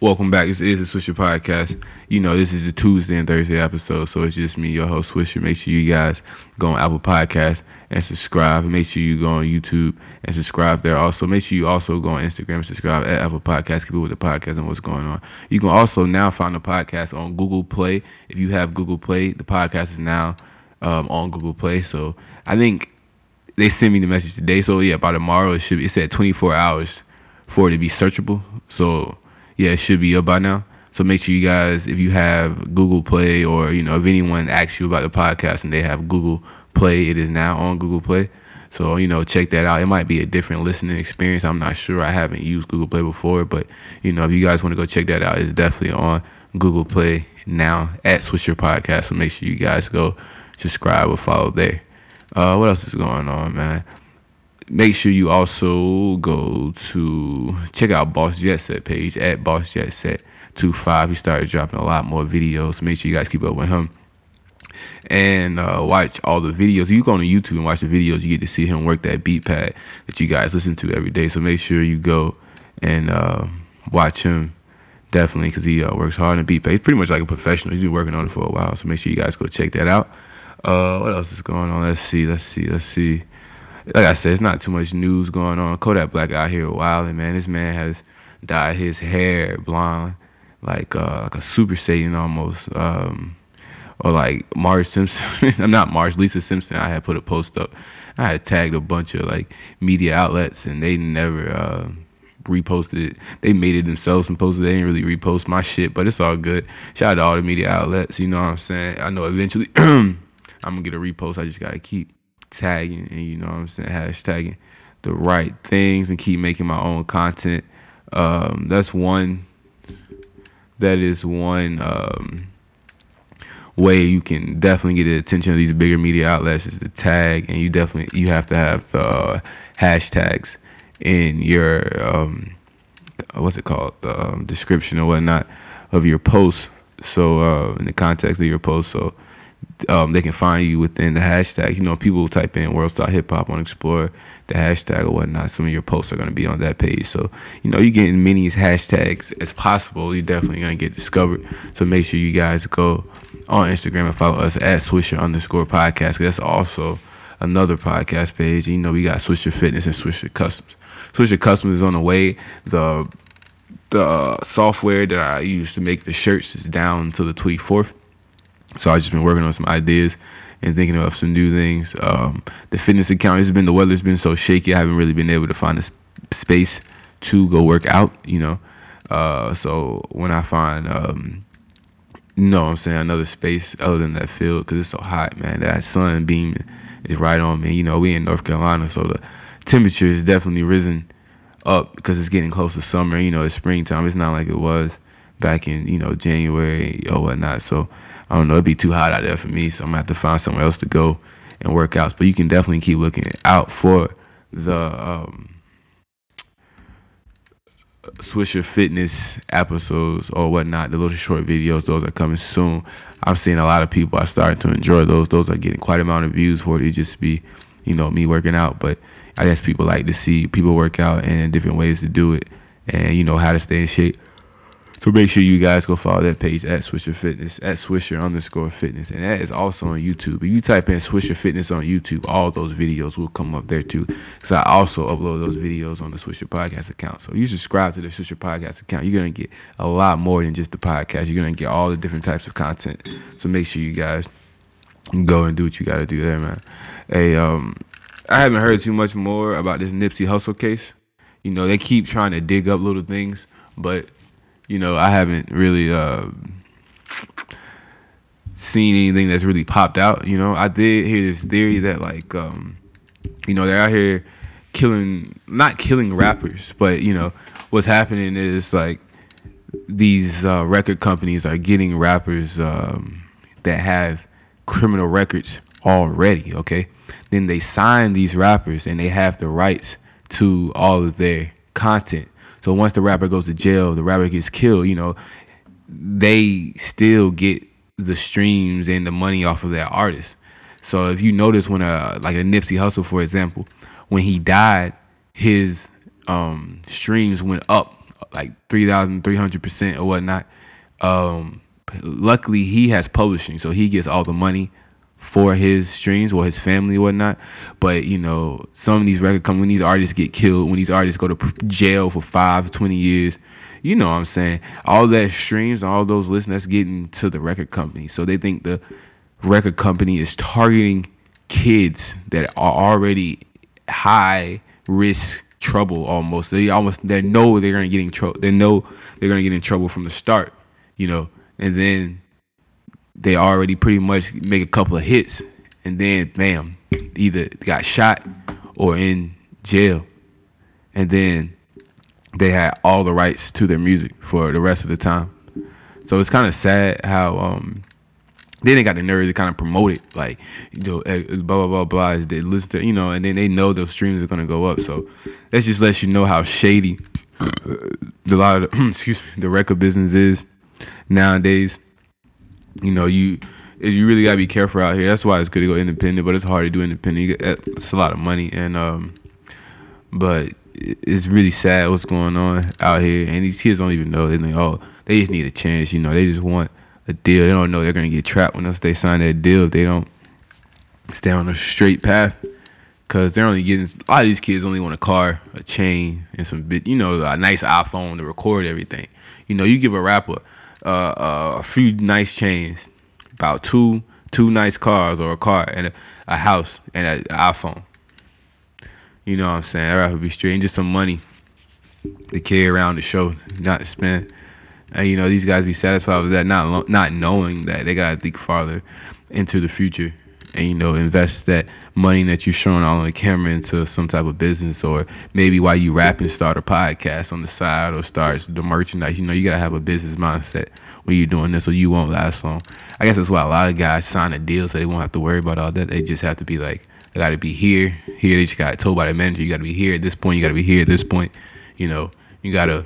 Welcome back. This is the Swisher Podcast. You know, this is the Tuesday and Thursday episode, so it's just me, your host Swisher. Make sure you guys go on Apple Podcast and subscribe. Make sure you go on YouTube and subscribe there. Also, make sure you also go on Instagram and subscribe at Apple Podcast. Keep it with the podcast and what's going on. You can also now find the podcast on Google Play. If you have Google Play, the podcast is now um, on Google Play. So I think they sent me the message today. So yeah, by tomorrow it should be. It said 24 hours for it to be searchable. So yeah, it should be up by now. So make sure you guys, if you have Google Play or you know if anyone asks you about the podcast and they have Google Play, it is now on Google Play. So you know check that out. It might be a different listening experience. I'm not sure. I haven't used Google Play before, but you know if you guys want to go check that out, it's definitely on Google Play now at Swisher Podcast. So make sure you guys go subscribe or follow there. Uh, what else is going on, man? Make sure you also go to check out Boss Jet Set page at Boss Jet Set 25. He started dropping a lot more videos. Make sure you guys keep up with him and uh, watch all the videos. If you go on YouTube and watch the videos, you get to see him work that beat pad that you guys listen to every day. So make sure you go and uh, watch him definitely because he uh, works hard on beat pad. He's pretty much like a professional. He's been working on it for a while. So make sure you guys go check that out. Uh, what else is going on? Let's see. Let's see. Let's see like I said, it's not too much news going on. Kodak Black out here wilding, man. This man has dyed his hair blonde, like uh, like a Super Saiyan almost, um, or like Marge Simpson. I'm not Marge, Lisa Simpson. I had put a post up. I had tagged a bunch of like media outlets, and they never uh, reposted it. They made it themselves and posted. They didn't really repost my shit, but it's all good. Shout out to all the media outlets. You know what I'm saying? I know eventually I'm gonna get a repost. I just gotta keep tagging and you know what I'm saying, hashtagging the right things and keep making my own content. Um, that's one that is one um, way you can definitely get the attention of these bigger media outlets is the tag and you definitely you have to have the uh, hashtags in your um, what's it called? The um, description or whatnot of your post so uh, in the context of your post so um, they can find you within the hashtag. You know, people will type in World Star Hip Hop on Explore, the hashtag or whatnot. Some of your posts are going to be on that page. So, you know, you get as many hashtags as possible. You're definitely going to get discovered. So make sure you guys go on Instagram and follow us at Swisher underscore podcast. That's also another podcast page. You know, we got Swisher Fitness and Swisher Customs. Swisher Customs is on the way. The the software that I use to make the shirts is down until the 24th. So I've just been working on some ideas and thinking of some new things. Um, the fitness account has been the weather's been so shaky. I haven't really been able to find a sp- space to go work out. You know, uh, so when I find um, no, I'm saying another space other than that field because it's so hot, man. That sun beam is right on me. You know, we in North Carolina, so the temperature has definitely risen up because it's getting close to summer. You know, it's springtime. It's not like it was back in you know January or whatnot. So I don't know, it'd be too hot out there for me, so I'm gonna have to find somewhere else to go and work out. But you can definitely keep looking out for the um, Swisher Fitness episodes or whatnot, the little short videos. Those are coming soon. I've seen a lot of people are starting to enjoy those. Those are getting quite a amount of views for it. It just be, you know, me working out. But I guess people like to see people work out and different ways to do it, and you know how to stay in shape. So make sure you guys go follow that page at Swisher Fitness, at Swisher underscore fitness. And that is also on YouTube. If you type in Swisher Fitness on YouTube, all those videos will come up there too. Because I also upload those videos on the Swisher Podcast account. So you subscribe to the Swisher Podcast account, you're going to get a lot more than just the podcast. You're going to get all the different types of content. So make sure you guys go and do what you got to do there, man. Hey, um, I haven't heard too much more about this Nipsey Hussle case. You know, they keep trying to dig up little things, but you know, I haven't really uh, seen anything that's really popped out. You know, I did hear this theory that like, um, you know, they're out here killing, not killing rappers, but you know, what's happening is like these uh, record companies are getting rappers um, that have criminal records already. Okay, then they sign these rappers and they have the rights to all of their content. So once the rapper goes to jail, the rapper gets killed, you know, they still get the streams and the money off of that artist. So if you notice when a like a Nipsey Hussle, for example, when he died, his um, streams went up like three thousand three hundred percent or whatnot. Um, luckily, he has publishing, so he gets all the money for his streams or his family or whatnot. But you know, some of these record companies, when these artists get killed, when these artists go to jail for five, 20 years, you know what I'm saying? All that streams, all those listens, that's getting to the record company. So they think the record company is targeting kids that are already high risk trouble almost. They almost they know they're gonna get in trouble. They know they're gonna get in trouble from the start, you know, and then they already pretty much make a couple of hits, and then bam, either got shot or in jail, and then they had all the rights to their music for the rest of the time. So it's kind of sad how um then they got the nerve to kind of promote it, like you know, eh, blah blah blah blah. They listen to you know, and then they know those streams are gonna go up. So that just lets you know how shady the lot of the, excuse me the record business is nowadays. You know, you you really gotta be careful out here. That's why it's good to go independent, but it's hard to do independent. Get, it's a lot of money, and um, but it's really sad what's going on out here. And these kids don't even know. They think, oh, they just need a chance. You know, they just want a deal. They don't know they're gonna get trapped once they sign that deal if they don't stay on a straight path. Cause they're only getting a lot of these kids only want a car, a chain, and some bit, you know, a nice iPhone to record everything. You know, you give a rapper uh, uh, a few nice chains, about two two nice cars or a car and a, a house and an iPhone. You know what I'm saying? That rapper be straight and just some money to carry around the show, not to spend. And you know these guys be satisfied with that, not not knowing that they gotta think farther into the future, and you know invest that money that you're showing all on the camera into some type of business, or maybe while you rap and start a podcast on the side, or start the merchandise. You know you gotta have a business mindset when you're doing this, or you won't last long. I guess that's why a lot of guys sign a deal so they won't have to worry about all that. They just have to be like, I gotta be here, here. They just got told by the manager, you gotta be here at this point. You gotta be here at this point. You know you gotta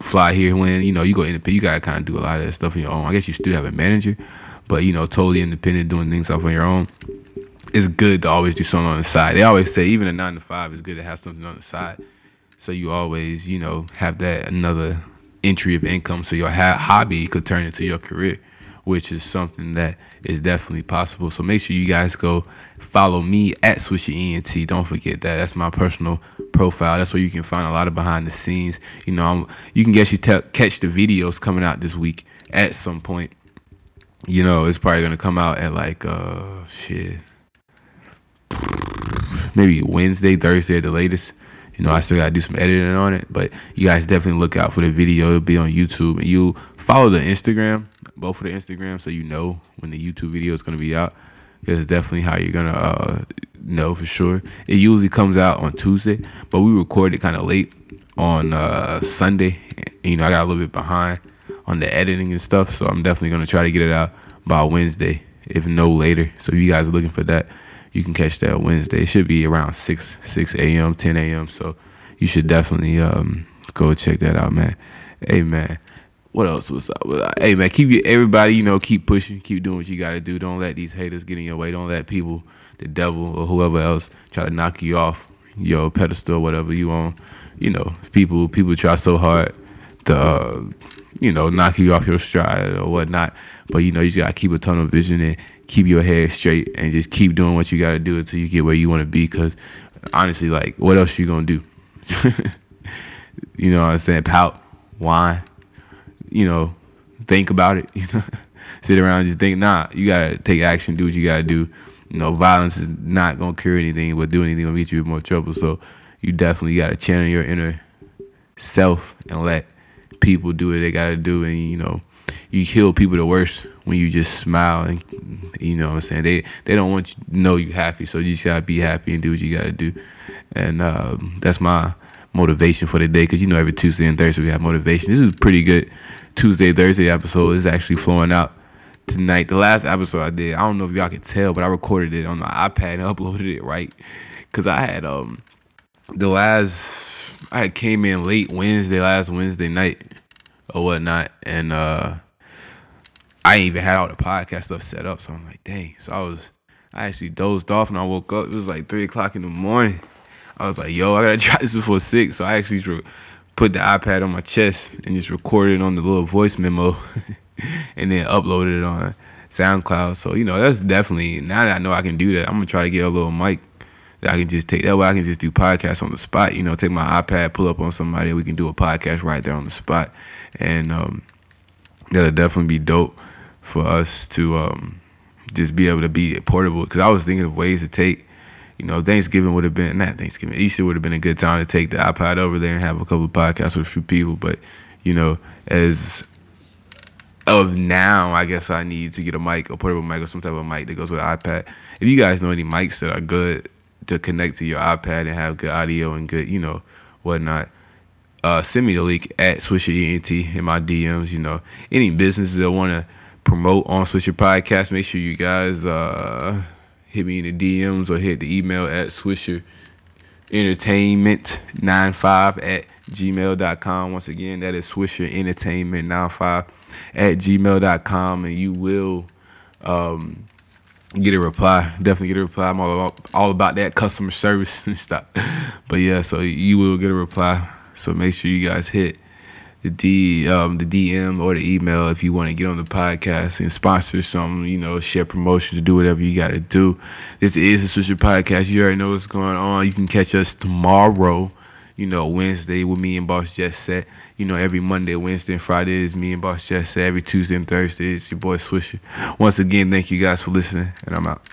fly here when you know you go independent. You gotta kind of do a lot of that stuff on your own. I guess you still have a manager, but you know, totally independent, doing things off on your own. It's good to always do something on the side. They always say even a nine to five is good to have something on the side, so you always you know have that another entry of income, so your ha- hobby could turn into your career, which is something that is definitely possible. So make sure you guys go follow me at Swisher ENT. Don't forget that. That's my personal profile. That's where you can find a lot of behind the scenes. You know, I'm, you can guess you te- catch the videos coming out this week at some point. You know, it's probably gonna come out at like uh shit, maybe Wednesday, Thursday at the latest. You know, I still gotta do some editing on it, but you guys definitely look out for the video. It'll be on YouTube, and you follow the Instagram, both for the Instagram, so you know when the YouTube video is gonna be out. It's definitely how you're gonna uh, know for sure. It usually comes out on Tuesday, but we recorded kind of late on uh, Sunday. You know, I got a little bit behind on the editing and stuff, so I'm definitely gonna try to get it out by Wednesday, if no later. So if you guys are looking for that, you can catch that Wednesday. It should be around six six a.m. ten a.m. So you should definitely um, go check that out, man. Hey, man what else was up? Hey man, keep you everybody, you know, keep pushing, keep doing what you gotta do. Don't let these haters get in your way. Don't let people, the devil or whoever else, try to knock you off your pedestal, whatever you on. You know, people people try so hard to uh, you know knock you off your stride or whatnot. But you know, you just gotta keep a tunnel vision and keep your head straight and just keep doing what you gotta do until you get where you want to be. Cause honestly, like, what else you gonna do? you know what I'm saying? Pout, whine you know, think about it. You know, sit around just think. Nah, you gotta take action. Do what you gotta do. You know, violence is not gonna cure anything, but do anything gonna get you in more trouble. So you definitely gotta channel your inner self and let people do what they gotta do. And you know, you heal people the worst when you just smile and you know what I'm saying. They they don't want you to know you happy, so you just gotta be happy and do what you gotta do. And um, that's my motivation for the day because you know every Tuesday and Thursday we have motivation. This is a pretty good Tuesday, Thursday episode is actually flowing out tonight. The last episode I did, I don't know if y'all can tell, but I recorded it on my iPad and uploaded it right. Cause I had um the last I came in late Wednesday, last Wednesday night or whatnot, and uh I even had all the podcast stuff set up. So I'm like, dang. So I was I actually dozed off and I woke up. It was like three o'clock in the morning. I was like, yo, I gotta try this before six. So I actually put the iPad on my chest and just recorded on the little voice memo and then uploaded it on SoundCloud. So, you know, that's definitely now that I know I can do that, I'm gonna try to get a little mic I can just take that way I can just do podcasts on the spot. You know, take my iPad, pull up on somebody, we can do a podcast right there on the spot. And um that'll definitely be dope for us to um just be able to be portable. Cause I was thinking of ways to take you know, Thanksgiving would have been not Thanksgiving. Easter would have been a good time to take the iPad over there and have a couple of podcasts with a few people. But you know, as of now, I guess I need to get a mic, a portable mic, or some type of mic that goes with an iPad. If you guys know any mics that are good to connect to your iPad and have good audio and good, you know, whatnot, uh, send me the link at Swisher ENT in my DMs. You know, any businesses that want to promote on Swisher Podcast, make sure you guys uh, hit me in the DMs or hit the email at Swisher Entertainment95 at gmail.com. Once again, that is Swisher Entertainment95 at gmail.com. And you will um, get a reply. Definitely get a reply. I'm all about, all about that customer service and stuff. But yeah, so you will get a reply. So make sure you guys hit the D um, the DM or the email if you want to get on the podcast and sponsor some, you know, share promotions, do whatever you gotta do. This is the Swisher Podcast. You already know what's going on. You can catch us tomorrow, you know, Wednesday with me and Boss Jet Set. You know, every Monday, Wednesday, and Friday is me and Boss Jet Set. Every Tuesday and Thursday it's your boy Swisher. Once again, thank you guys for listening, and I'm out.